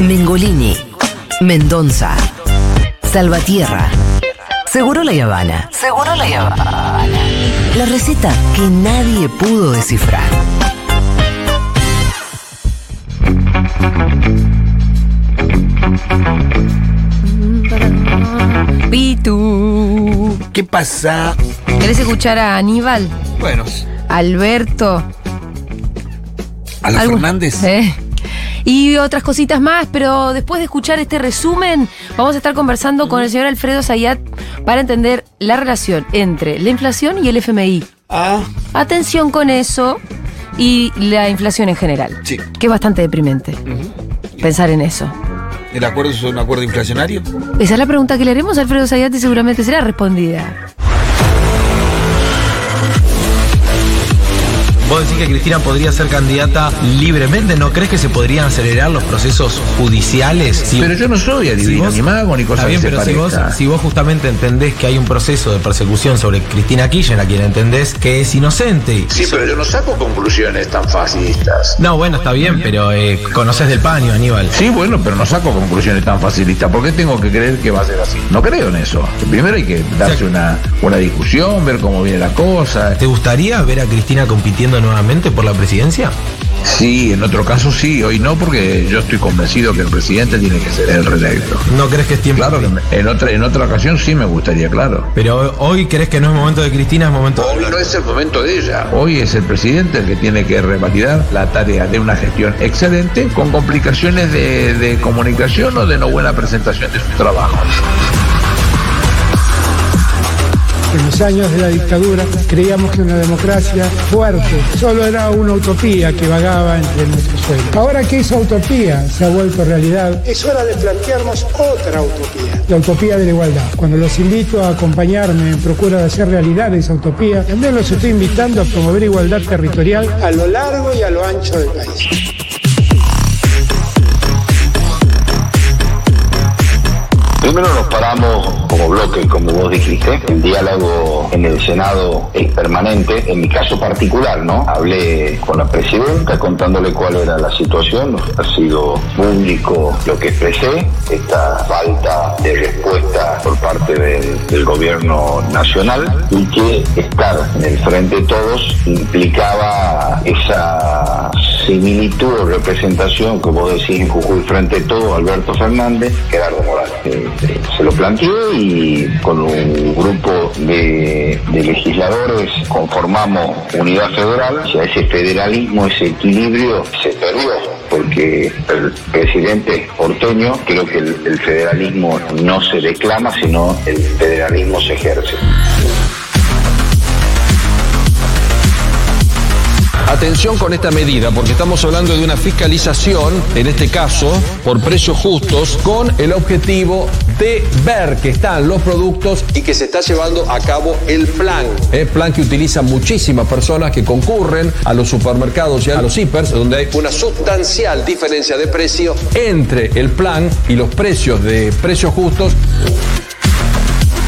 Mengolini, Mendonza, Salvatierra, Seguro la Habana. Seguro la Habana. La receta que nadie pudo descifrar. Pitu. ¿Qué pasa? ¿Querés escuchar a Aníbal? Bueno, Alberto. a la algo- Fernández. Eh. Y otras cositas más, pero después de escuchar este resumen, vamos a estar conversando con el señor Alfredo Zayat para entender la relación entre la inflación y el FMI. Ah, Atención con eso y la inflación en general. Sí. Que es bastante deprimente pensar en eso. ¿el acuerdo es un acuerdo inflacionario? Esa es la pregunta que le haremos a Alfredo Zayat y seguramente será respondida. Vos decís que Cristina podría ser candidata libremente, ¿no crees que se podrían acelerar los procesos judiciales? Si- Pero yo no soy adivino, vos- ni mago, ni cosa Está bien, que se pero si vos, si vos justamente entendés que hay un proceso de persecución sobre Cristina Kirchner, a quien entendés que es inocente. Sí, pero yo no saco conclusiones tan facilistas. No, bueno, está bien, pero eh, conoces del paño, Aníbal. Sí, bueno, pero no saco conclusiones tan facilistas. ¿Por qué tengo que creer que va a ser así? No creo en eso. Primero hay que darse una, una discusión, ver cómo viene la cosa. ¿Te gustaría ver a Cristina compitiendo nuevamente por la presidencia? Sí, en otro caso sí, hoy no, porque yo estoy convencido que el presidente tiene que ser el reelecto. ¿No crees que es tiempo? Claro que en otra, en otra ocasión sí me gustaría, claro. Pero hoy crees que no es momento de Cristina, es momento de Hoy no es el momento de ella. Hoy es el presidente el que tiene que revalidar la tarea de una gestión excelente con complicaciones de, de comunicación o de no buena presentación de su trabajo. En los años de la dictadura creíamos que una democracia fuerte solo era una utopía que vagaba entre nuestros sueños. Ahora que esa utopía se ha vuelto realidad, es hora de plantearnos otra utopía, la utopía de la igualdad. Cuando los invito a acompañarme en procura de hacer realidad esa utopía, también los estoy invitando a promover igualdad territorial a lo largo y a lo ancho del país. Primero nos paramos como bloque, como vos dijiste. El diálogo en el Senado es permanente. En mi caso particular, ¿no? Hablé con la presidenta contándole cuál era la situación. Ha sido público lo que expresé. Esta falta de respuesta por parte del, gobierno nacional y que estar en el frente de todos implicaba esa similitud o representación vos decís en Jujuy frente a todo Alberto Fernández, Gerardo Morales. Eh, eh, se lo planteé y con un grupo de, de legisladores conformamos unidad federal. O sea, ese federalismo, ese equilibrio se perdió porque el presidente porteño creo que el, el federalismo no se declama, sino el federalismo se ejerce. Atención con esta medida, porque estamos hablando de una fiscalización, en este caso, por precios justos, con el objetivo de ver que están los productos y que se está llevando a cabo el plan. El plan que utilizan muchísimas personas que concurren a los supermercados y a los hipers, donde hay una sustancial diferencia de precio entre el plan y los precios de precios justos.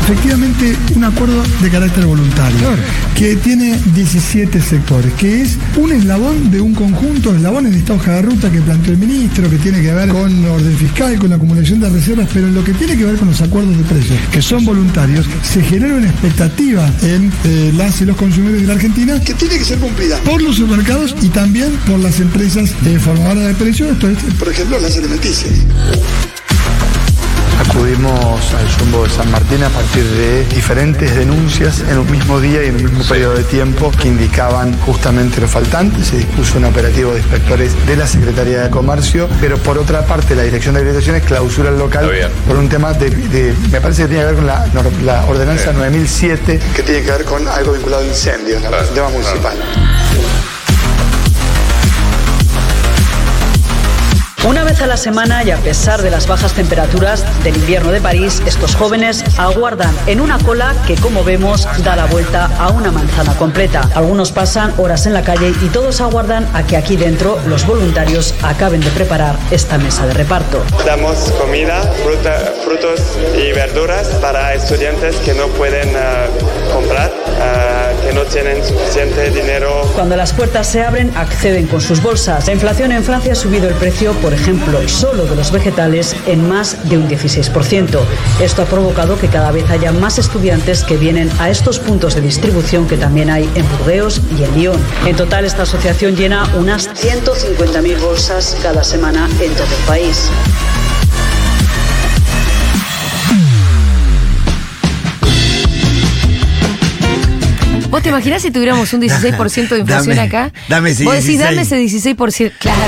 Efectivamente, un acuerdo de carácter voluntario, que tiene 17 sectores, que es un eslabón de un conjunto de eslabones de esta hoja de ruta que planteó el ministro, que tiene que ver con orden fiscal, con la acumulación de reservas, pero en lo que tiene que ver con los acuerdos de precios, que son voluntarios, se genera una expectativa en eh, las y los consumidores de la Argentina que tiene que ser cumplida por los supermercados y también por las empresas eh, formadoras de precios, esto es, por ejemplo, las alimenticias. Acudimos al Jumbo de San Martín a partir de diferentes denuncias en un mismo día y en un mismo periodo de tiempo que indicaban justamente lo faltante. Se dispuso un operativo de inspectores de la Secretaría de Comercio, pero por otra parte la Dirección de Habilitaciones clausura el local por un tema de, de- me parece que tiene que ver con la, nor- la ordenanza 9007, que tiene que ver con algo vinculado a incendios, ¿no? un tema municipal. Una vez a la semana y a pesar de las bajas temperaturas del invierno de París, estos jóvenes aguardan en una cola que, como vemos, da la vuelta a una manzana completa. Algunos pasan horas en la calle y todos aguardan a que aquí dentro los voluntarios acaben de preparar esta mesa de reparto. Damos comida, fruta- frutos y verduras para estudiantes que no pueden eh, comprar, ah, que no tienen suficiente dinero. Cuando las puertas se abren, acceden con sus bolsas. La inflación en Francia ha subido el precio, por ejemplo, solo de los vegetales en más de un 16%. Esto ha provocado que cada vez haya más estudiantes que vienen a estos puntos de distribución que también hay en Burdeos y en Lyon. En total, esta asociación llena unas 150.000 bolsas cada semana en todo el país. ¿Vos te imaginás si tuviéramos un 16% de inflación Dame, acá? dame ese Vos decís, 16. dame ese 16%. Claro.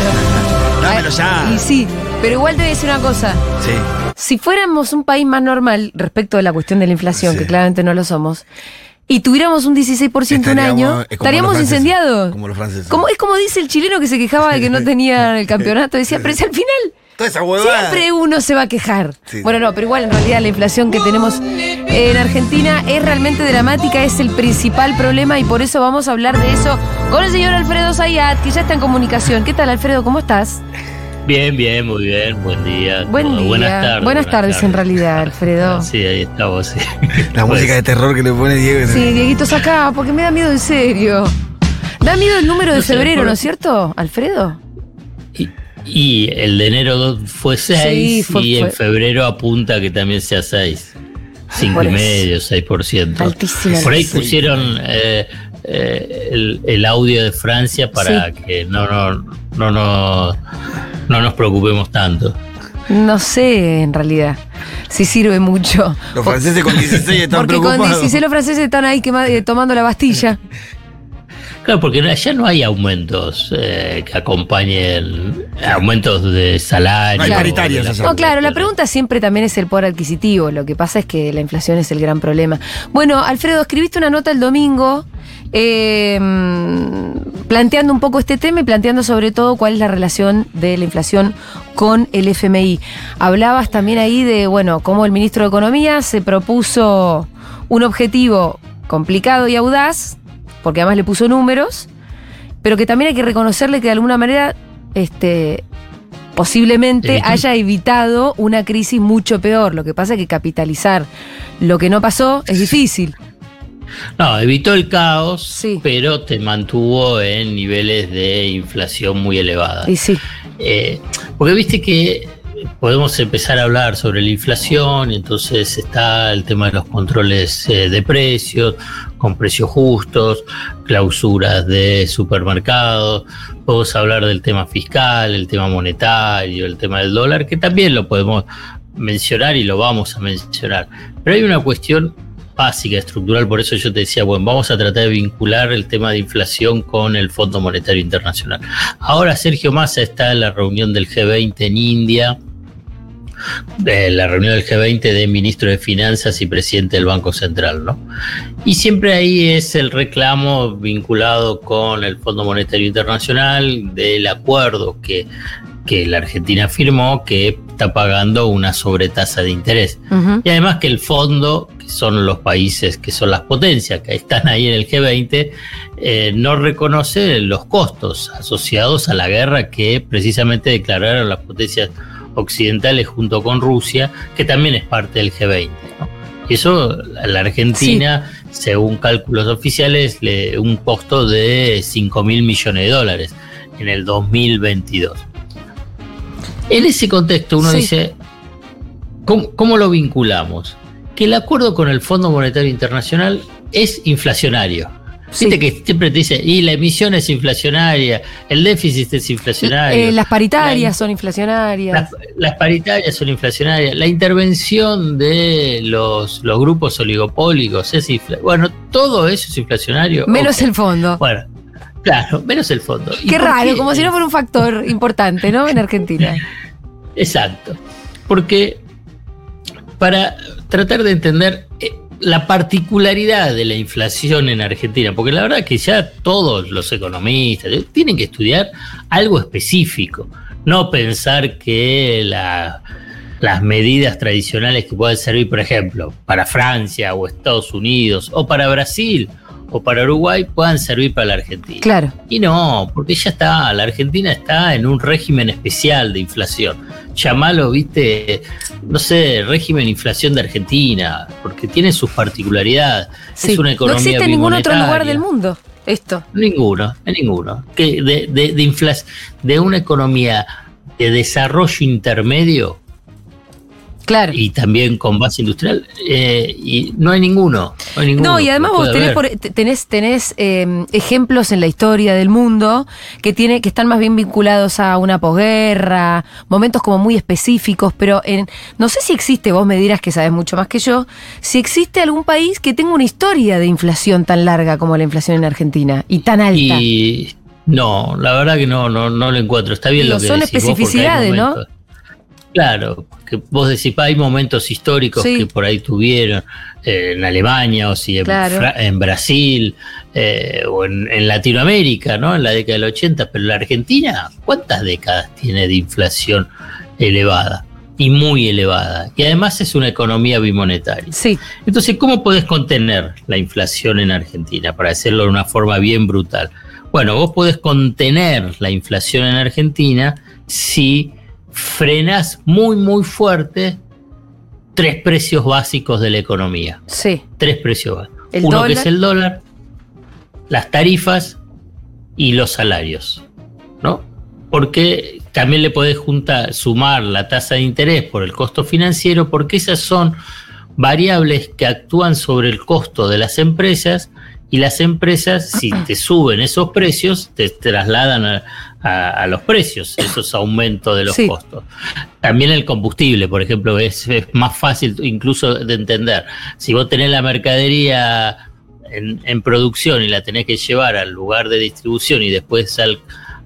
Dámelo Ah, ya. Y sí, pero igual te voy a decir una cosa. Sí. Si fuéramos un país más normal respecto de la cuestión de la inflación, que claramente no lo somos, y tuviéramos un 16% un año, es estaríamos franceses, incendiados. Como los franceses. Como, es como dice el chileno que se quejaba de que no tenía el campeonato. Decía, pero si al final Toda esa huevada. siempre uno se va a quejar. Sí. Bueno, no, pero igual en realidad la inflación que tenemos en Argentina es realmente dramática, es el principal problema y por eso vamos a hablar de eso con el señor Alfredo Zayat, que ya está en comunicación. ¿Qué tal, Alfredo? ¿Cómo estás? Bien, bien, muy bien, buen día. Buen día. Buenas tardes. Buenas tardes, en realidad, Alfredo. Sí, ahí estamos. Sí. La música de terror que le pone Diego. Sí, Dieguito, saca, porque me da miedo en serio. Da miedo el número de No sé, febrero, por- ¿no es cierto, Alfredo? Y el de enero fue 6 Sí, fue- y en febrero apunta que también sea 6. 5 Por y medio, 6%. Altísima Por ahí pusieron eh, eh, el, el audio de Francia para Sí. que no, no, no, no, no nos preocupemos tanto. No sé, en realidad, si sirve mucho. Los franceses con 16 están Porque con preocupados. 16 los franceses están ahí quema- eh, tomando la Bastilla. Claro, porque allá no hay aumentos eh, que acompañen aumentos de salario. No hay. No, claro, la pregunta siempre también es el poder adquisitivo. Lo que pasa es que la inflación es el gran problema. Bueno, Alfredo, escribiste una nota el domingo eh, planteando un poco este tema y planteando sobre todo cuál es la relación de la inflación con el FMI. Hablabas también ahí de, bueno, cómo el ministro de Economía se propuso un objetivo complicado y audaz, porque además le puso números, pero que también hay que reconocerle que de alguna manera este, posiblemente haya evitado una crisis mucho peor. Lo que pasa es que capitalizar lo que no pasó es difícil. No, evitó el caos, Sí. pero te mantuvo en niveles de inflación muy elevadas. Y sí. Eh, porque viste que podemos empezar a hablar sobre la inflación, entonces está el tema de los controles eh, de precios, con precios justos, clausuras de supermercados, podemos hablar del tema fiscal, el tema monetario, el tema del dólar, que también lo podemos mencionar y lo vamos a mencionar. Pero hay una cuestión básica, estructural, por eso yo te decía, bueno, vamos a tratar de vincular el tema de inflación con el Fondo Monetario Internacional. Ahora Sergio Massa está en la reunión del G20 en India, de la reunión del G20 de ministro de Finanzas y presidente del Banco Central, ¿no? Y siempre ahí es el reclamo vinculado con el Fondo Monetario Internacional del acuerdo que, que la Argentina firmó que está pagando una sobretasa de interés. Y además que el fondo, que son los países que son las potencias que están ahí en el G20, eh, no reconoce los costos asociados a la guerra que precisamente declararon las potencias occidentales junto con Rusia, que también es parte del G20. ¿no? Y eso, a la Argentina, según cálculos oficiales, le, un costo de 5 mil millones de dólares en el 2022. En ese contexto uno Sí. dice, ¿cómo, cómo lo vinculamos? Que el acuerdo con el Fondo Monetario Internacional es inflacionario. Viste que siempre te dice, y la emisión es inflacionaria, el déficit es inflacionario. Eh, las paritarias son inflacionarias. Las, las paritarias son inflacionarias. La intervención de los, los grupos oligopólicos es inflacionaria. Bueno, todo eso es inflacionario. Menos el fondo. Bueno, claro, menos el fondo. ¿Y Qué raro, qué? como si no fuera un factor importante, ¿no? En Argentina. Exacto. Porque para tratar de entender eh, la particularidad de la inflación en Argentina, porque la verdad que ya todos los economistas tienen que estudiar algo específico, no pensar que la- las medidas tradicionales que pueden servir, por ejemplo, para Francia o Estados Unidos o para Brasil o para Uruguay puedan servir para la Argentina. Claro. Y no, porque ya está, la Argentina está en un régimen especial de inflación. Llamalo, viste, no sé, régimen inflación de Argentina, porque tiene sus particularidades. Sí. Es una no economía existe en ningún otro lugar del mundo esto. Ninguno, en ninguno. Que de, de, de, de una economía de desarrollo intermedio Claro. y también con base industrial, eh, y no hay ninguno. No, hay ninguno No, y además vos tenés, por- te- tenés, tenés, eh, ejemplos en la historia del mundo que, tiene, que están más bien vinculados a una posguerra, momentos como muy específicos, pero en, no sé si existe, vos me dirás que sabes mucho más que yo, si existe algún país que tenga una historia de inflación tan larga como la inflación en Argentina y tan alta. Y no, la verdad que no, no, no lo encuentro. Está bien Digo, lo que son decís vos, especificidades, ¿no? Claro, que vos decís, "Pa, hay momentos históricos Sí. que por ahí tuvieron eh, en Alemania o si en, Claro. Fra- en Brasil eh, o en, en Latinoamérica, ¿no? En la década del 80, pero la Argentina, ¿cuántas décadas tiene de inflación elevada? Y muy elevada. Y además es una economía bimonetaria. Sí. Entonces, ¿cómo podés contener la inflación en Argentina? Para hacerlo de una forma bien brutal. Bueno, vos podés contener la inflación en Argentina si frenas muy, muy fuerte tres precios básicos de la economía. Sí. Tres precios básicos. Uno dólar. que es el dólar, las tarifas y los salarios. ¿No? Porque también le podés juntar, sumar la tasa de interés por el costo financiero, porque esas son variables que actúan sobre el costo de las empresas y las empresas, si te suben esos precios, te trasladan a, a- a los precios, esos aumentos de los Sí. costos. También el combustible, por ejemplo, es, es más fácil incluso de entender. Si vos tenés la mercadería en, en producción y la tenés que llevar al lugar de distribución y después al,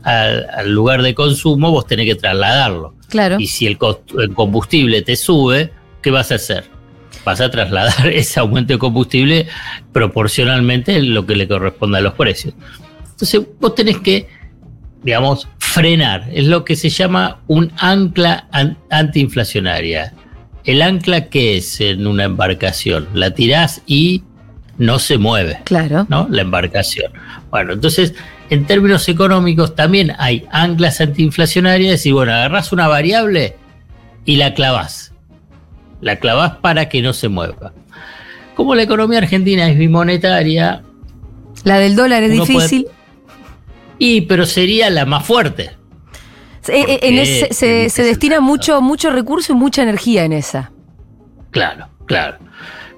al- al lugar de consumo, vos tenés que trasladarlo. Claro. Y si el, costo- el combustible te sube, ¿qué vas a hacer? Vas a trasladar ese aumento de combustible proporcionalmente lo que le corresponde a los precios. Entonces vos tenés que, digamos, frenar. Es lo que se llama un ancla an- antiinflacionaria. ¿El ancla qué es en una embarcación? La tirás y no se mueve. Claro. ¿no? La embarcación. Bueno, entonces, en términos económicos también hay anclas antiinflacionarias, decir, bueno, agarrás una variable y la clavás. La clavás para que no se mueva. Como la economía argentina es bimonetaria, La del dólar es puede- difícil. Y pero sería la más fuerte. Eh, eh, en qué? ese- se, se destina mucho, mucho recurso y mucha energía en esa. Claro, claro.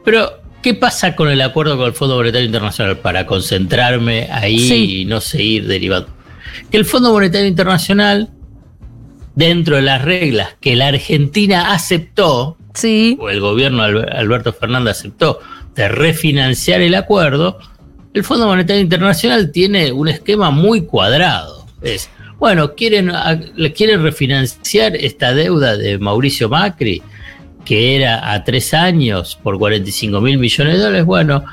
Pero, ¿qué pasa con el acuerdo con el Fondo Monetario Internacional? Para concentrarme ahí Sí. y no seguir derivando. Que el Fondo Monetario Internacional, dentro de las reglas que la Argentina aceptó, o el gobierno Alberto Fernández aceptó, de refinanciar el acuerdo, el Fondo Monetario Internacional tiene un esquema muy cuadrado. Es, bueno, quieren, refinanciar esta deuda de Mauricio Macri, que era a tres años por 45 mil millones de dólares. Bueno,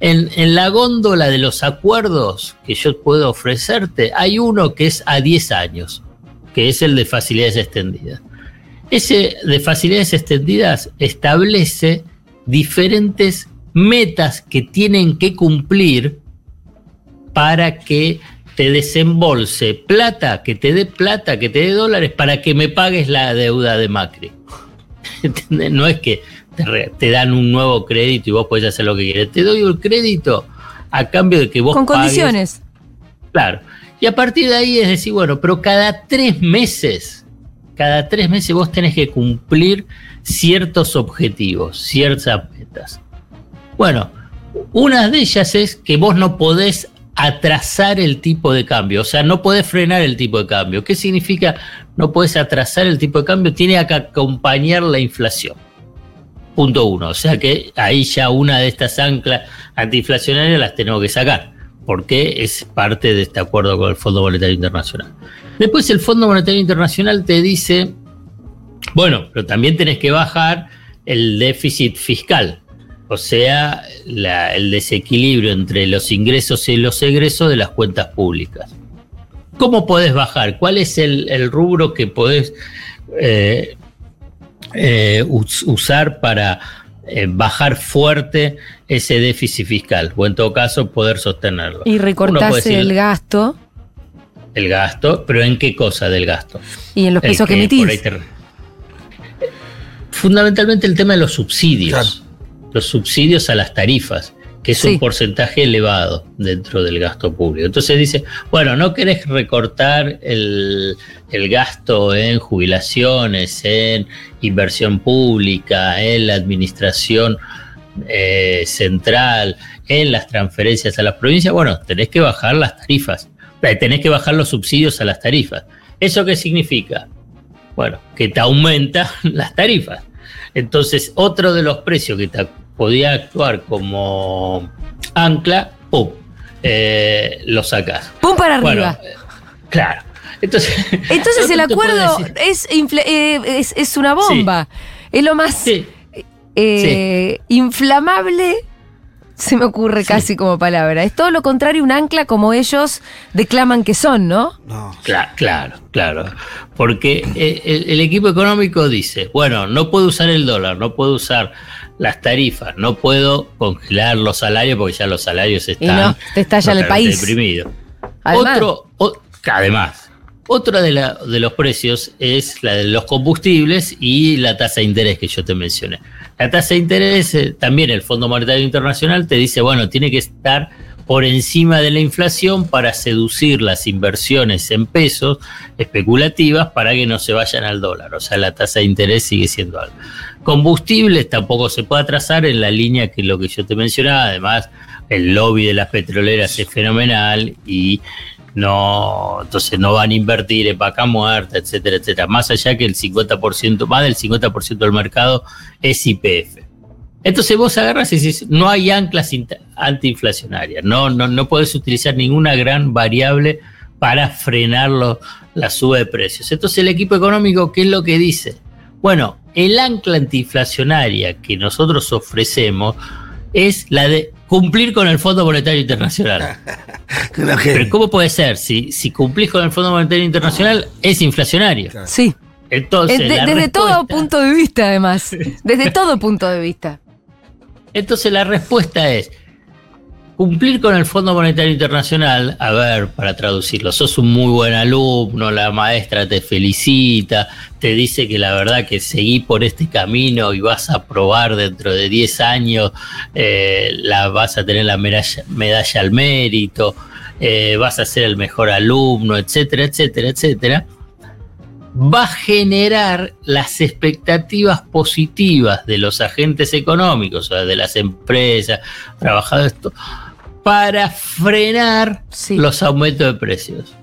en, en la góndola de los acuerdos que yo puedo ofrecerte, hay uno que es a 10 años, que es el de facilidades extendidas. Ese de facilidades extendidas establece diferentes metas que tienen que cumplir para que te desembolse plata, que te dé plata, que te dé dólares para que me pagues la deuda de Macri. ¿Entendés? No es que te, dan un nuevo crédito y vos podés hacer lo que quieras. Te doy el crédito a cambio de que vos Con pagues- condiciones. Claro. Y a partir de ahí es decir, bueno, pero cada tres meses, cada tres meses vos tenés que cumplir ciertos objetivos, ciertas metas. Bueno, una de ellas es que vos no podés atrasar el tipo de cambio, o sea, no podés frenar el tipo de cambio. ¿Qué significa no podés atrasar el tipo de cambio? Tiene que acompañar la inflación. Punto uno. O sea que ahí ya una de estas anclas antiinflacionarias las tenemos que sacar, porque es parte de este acuerdo con el Fondo Monetario Internacional. Después el Fondo Monetario Internacional te dice, bueno, pero también tenés que bajar el déficit fiscal, o sea, la- el desequilibrio entre los ingresos y los egresos de las cuentas públicas. ¿Cómo podés bajar? ¿Cuál es el, el rubro que podés eh, eh, us- usar para, eh, bajar fuerte ese déficit fiscal, o en todo caso poder sostenerlo. Y recortarse decir el gasto el gasto, pero ¿en qué cosa del gasto? y en los El pesos que, por emitís. Fundamentalmente el tema de los subsidios. Los subsidios a las tarifas, que es Sí. un porcentaje elevado dentro del gasto público. Entonces dice, bueno, no querés recortar el, el gasto en jubilaciones, en inversión pública, en la administración eh, central, en las transferencias a las provincias, bueno, tenés que bajar las tarifas, Eh, tenés que bajar los subsidios a las tarifas. ¿Eso qué significa? Bueno, que te aumenta las tarifas. Entonces, otro de los precios que te podía actuar como ancla, ¡pum! eh, lo sacás. ¡Pum para Bueno, arriba! eh, claro. Entonces, Entonces el acuerdo es, eh, es, es una bomba. Es lo más eh, inflamable, se me ocurre casi como palabra. Es todo lo contrario, un ancla como ellos declaman que son, ¿no? Cla- Claro, claro. Porque eh, el, el equipo económico dice, bueno, no puedo usar el dólar, no puedo usar las tarifas, no puedo congelar los salarios porque ya los salarios están no, te estalla el país. deprimidos. Además. Otro, o- además, otro de, la- de los precios es la de los combustibles y la tasa de interés que yo te mencioné. La tasa de interés, eh, también el Fondo Monetario Internacional te dice, bueno, tiene que estar por encima de la inflación para seducir las inversiones en pesos especulativas para que no se vayan al dólar. O sea, la tasa de interés sigue siendo algo. Combustibles tampoco se puede atrasar en la línea que lo que yo te mencionaba. Además, el lobby de las petroleras es fenomenal y no, entonces no van a invertir en vaca muerta, etcétera, etcétera. Más allá que el 50%, más del 50% del mercado es IPF. Entonces vos agarras y dices, no hay anclas antiinflacionarias, no, no, no podés utilizar ninguna gran variable para frenar lo- la suba de precios. Entonces el equipo económico, ¿qué es lo que dice? Bueno, el ancla antiinflacionaria que nosotros ofrecemos es la de cumplir con el Fondo Monetario Internacional. Pero ¿cómo puede ser? Si, si cumplís con el Fondo Monetario Internacional, es inflacionario. Sí. Entonces, de- desde todo punto de vista, además. Desde todo punto de vista. Entonces la respuesta es cumplir con el Fondo Monetario Internacional. A ver, para traducirlo, sos un muy buen alumno, la maestra te felicita, te dice que la verdad que seguí por este camino y vas a probar dentro de 10 años, eh, la, vas a tener la medalla, al mérito, eh, vas a ser el mejor alumno, etcétera, etcétera, etcétera va a generar las expectativas positivas de los agentes económicos, o sea, de las empresas, trabajadores, para frenar los aumentos de precios.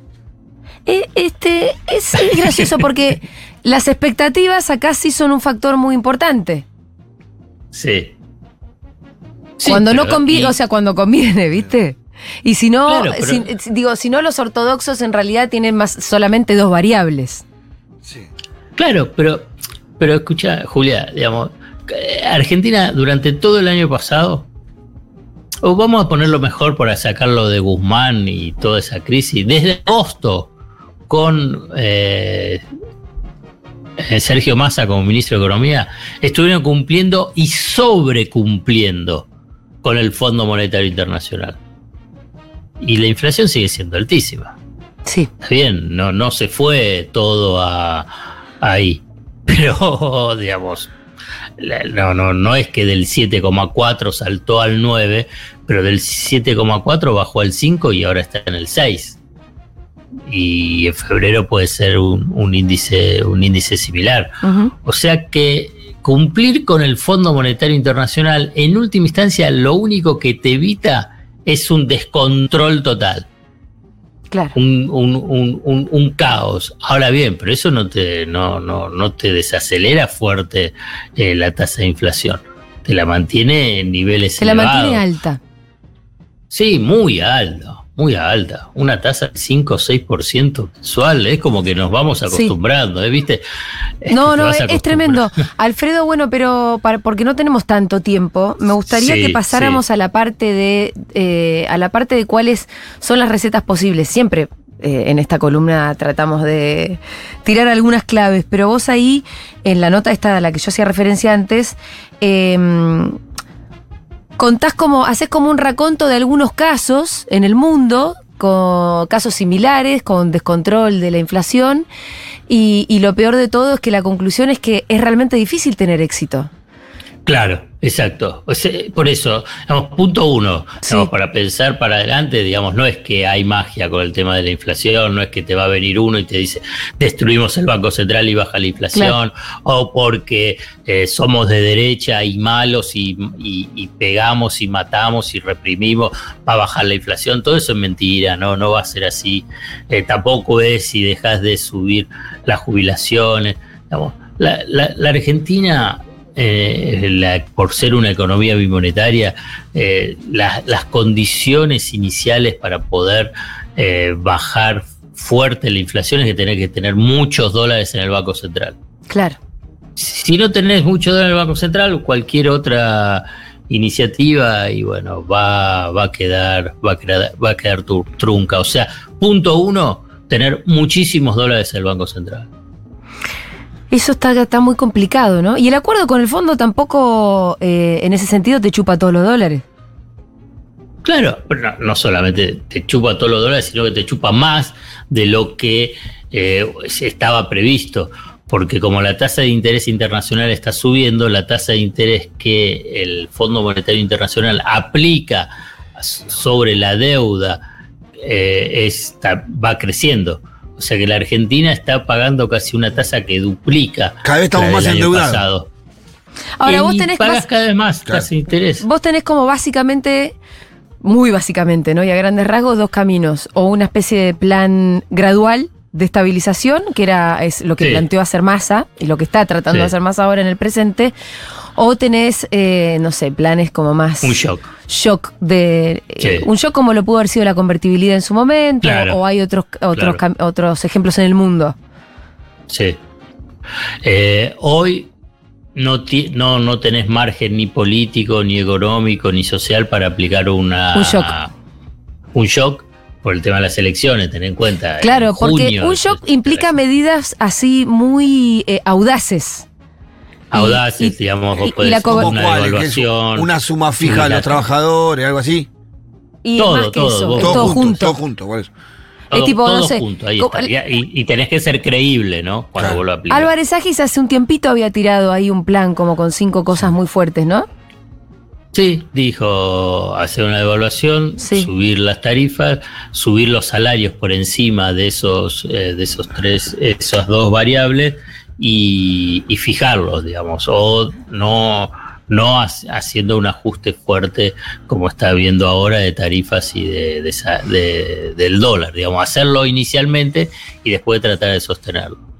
Eh, este, es, es gracioso porque las expectativas acá sí son un factor muy importante. Sí. cuando no conviene, y- o sea, cuando conviene, ¿viste? Y si no, Claro, pero- si- si- digo, si no los ortodoxos en realidad tienen más solamente dos variables. Claro, pero, pero escucha, Julia, digamos, Argentina durante todo el año pasado, o vamos a ponerlo mejor para sacarlo de Guzmán y toda esa crisis, desde agosto con eh, eh, Sergio Massa como ministro de Economía, estuvieron cumpliendo y sobrecumpliendo con el Fondo Monetario Internacional. Y la inflación sigue siendo altísima. Sí. Está bien, no, no se fue todo a, ahí. Pero, digamos, no, no, no es que del 7,4 saltó al 9, pero del 7,4 bajó al 5 y ahora está en el 6. Y en febrero puede ser un, un índice, un índice similar. O sea que cumplir con el Fondo Monetario Internacional, en última instancia, lo único que te evita es un descontrol total. Claro. Un, un- un- un- un caos. Ahora bien, pero eso no te, no, no, no te desacelera fuerte eh, la tasa de inflación. Te la mantiene en niveles Se la mantiene alta. Sí, muy alta, muy alta. Una tasa de 5 o 6% mensual. Es como que nos vamos acostumbrando, ¿eh? ¿viste? No, no, es, es tremendo. Alfredo, bueno, pero para- porque no tenemos tanto tiempo, me gustaría Sí, que pasáramos sí. a la parte de eh, a la parte de cuáles son las recetas posibles. Siempre eh, en esta columna tratamos de tirar algunas claves, pero vos ahí, en la nota esta a la que yo hacía referencia antes, em, contás como, haces como un raconto de algunos casos en el mundo, con casos similares, con descontrol de la inflación, y, y lo peor de todo es que la conclusión es que es realmente difícil tener éxito. Claro, exacto. O sea, por eso, digamos, punto uno, digamos, para pensar para adelante, digamos, no es que hay magia con el tema de la inflación, no es que te va a venir uno y te dice, destruimos el Banco Central y baja la inflación, o porque eh, somos de derecha y malos y, y- y pegamos y matamos y reprimimos, va a bajar la inflación. Todo eso es mentira, no, no va a ser así. Eh, tampoco es si dejas de subir las jubilaciones. Digamos, la, la- la Argentina eh, la- por ser una economía bimonetaria, eh, la- las condiciones iniciales para poder eh, bajar fuerte la inflación es que tenés que tener muchos dólares en el Banco Central. Claro. Si no tenés muchos dólares en el Banco Central, cualquier otra iniciativa y bueno, va, va a quedar, va a quedar, va a quedar trunca. O sea, punto uno, tener muchísimos dólares en el Banco Central. Eso está, está muy complicado, ¿no? Y el acuerdo con el fondo tampoco, eh, en ese sentido, te chupa todos los dólares. Claro, no, solamente te chupa todos los dólares, sino que te chupa más de lo que eh, estaba previsto. Porque como la tasa de interés internacional está subiendo, la tasa de interés que el Fondo Monetario Internacional aplica sobre la deuda eh, está- va creciendo. O sea que la Argentina está pagando casi una tasa que duplica. Cada vez estamos la del más endeudados. Ahora, Y vos tenés pagas más- cada vez más tasa de interés. Vos tenés como básicamente, muy básicamente, ¿no? Y a grandes rasgos, dos caminos. O una especie de plan gradual de estabilización, que era es lo que Sí. planteó hacer Massa y lo que está tratando Sí. de hacer Massa ahora en el presente. O tenés, eh, no sé, planes como más. Un shock. Shock de. eh, un shock como lo pudo haber sido la convertibilidad en su momento. Claro. O hay otros, otros, Claro. otros ejemplos en el mundo. Sí. Eh, hoy no, no, no tenés margen ni político, ni económico, ni social para aplicar una, Un shock. un shock por el tema de las elecciones, ten en cuenta. en Claro, porque junio, un shock implica medidas así muy eh, audaces. Audaces, y- digamos, vos y- y la una ¿Cuál? Evaluación. Una suma fija a los trabajadores, algo así. Y Todo, más que todo, eso, vos- es Todo, todo junto. Todo junto, por eso. todo, es tipo, no sé, junto, ahí como- está. Y, y tenés que ser creíble, ¿no? Cuando vos lo aplicas. Álvarez Agis hace un tiempito había tirado ahí un plan como con cinco cosas muy fuertes, ¿no? Sí, dijo hacer una evaluación, Sí. subir las tarifas, subir los salarios por encima de esos, eh, de esos tres, esas dos variables y, y fijarlos, digamos, o no, no ha- haciendo un ajuste fuerte como está viendo ahora de tarifas y de, de esa- de- del dólar, digamos, hacerlo inicialmente y después tratar de sostenerlo.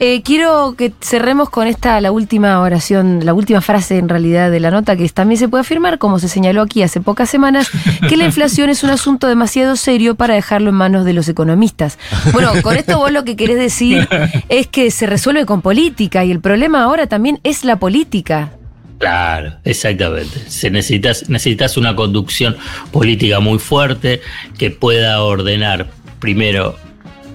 Eh, quiero que cerremos con esta, la última oración, la última frase en realidad de la nota, que también se puede afirmar, como se señaló aquí hace pocas semanas, que la inflación es un asunto demasiado serio para dejarlo en manos de los economistas. Bueno, con esto vos lo que querés decir es que se resuelve con política y el problema ahora también es la política. Claro, exactamente. Se necesitas, necesitas una conducción política muy fuerte que pueda ordenar primero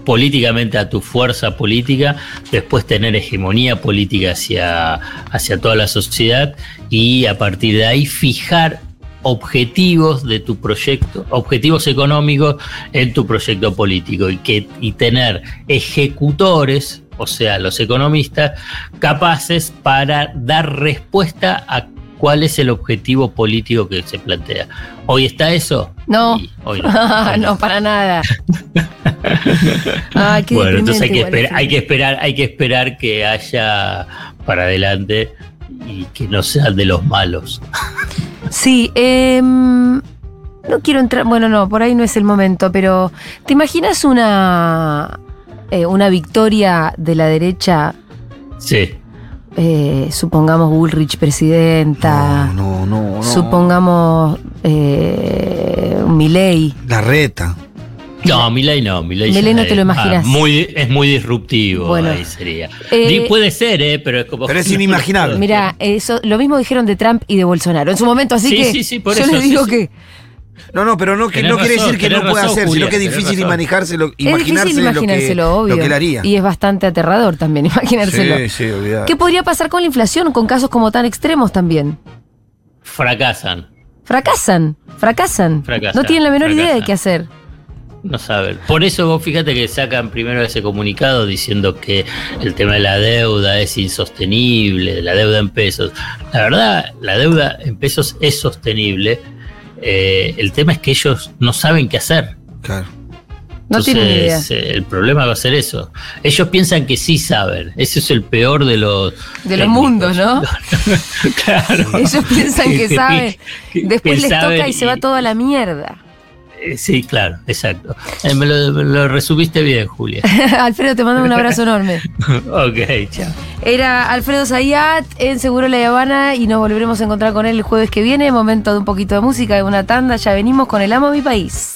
políticamente a tu fuerza política, después tener hegemonía política hacia, hacia toda la sociedad y a partir de ahí fijar objetivos de tu proyecto, objetivos económicos en tu proyecto político y, que, y tener ejecutores, o sea, los economistas, capaces para dar respuesta a cuál es el objetivo político que se plantea. ¿Hoy está eso? No, hoy no. no, para nada. Qué bueno, entonces hay que, esperar, hay que esperar, hay que esperar que haya para adelante y que no sean de los malos. Sí, em, no quiero entrar, bueno, no, por ahí no es el momento, pero ¿te imaginas una, eh, una victoria de la derecha, Sí. Eh, supongamos Bullrich presidenta, No, no, no. supongamos eh, Milei? La reta. No, Milei no, Milei, Milei no te lo imaginas. ah, muy, es muy disruptivo, Bueno. ahí sería. Eh, puede ser, ¿eh? Pero es como. Pero es inimaginable. Mira, eso, lo mismo dijeron de Trump y de Bolsonaro en su momento, así Sí, que sí, sí, por yo eso, les digo sí. que No, no, pero no, que, quiere decir que no pueda hacer, Julia, sino que es difícil razón. imaginárselo, Es difícil imaginárselo, lo, que, obvio. lo que él haría. Y es bastante aterrador también imaginárselo. Sí, sí. ¿Qué podría pasar con la inflación con casos como tan extremos también? Fracasan. Fracasan, fracasan. Fracasan, no tienen la menor idea de qué hacer. No saben. Por eso vos fíjate que sacan primero ese comunicado diciendo que el tema de la deuda es insostenible, la deuda en pesos. La verdad, la deuda en pesos es sostenible. Eh, el tema es que ellos no saben qué hacer. Claro. No tienen idea. eh, el problema va a ser eso. Ellos piensan que sí saben. Ese es el peor de los. De los mundos, ¿no? claro. Ellos piensan que saben. Después que les saben toca y se va toda la mierda. Eh, Sí, claro, exacto. Eh, me, lo, me lo resumiste bien, Julia. Alfredo, te mando un abrazo enorme. ok, chao. Era Alfredo Zayat en Seguro La Habana y nos volveremos a encontrar con él el jueves que viene. Momento de un poquito de música, de una tanda. Ya venimos con El Amo de mi país.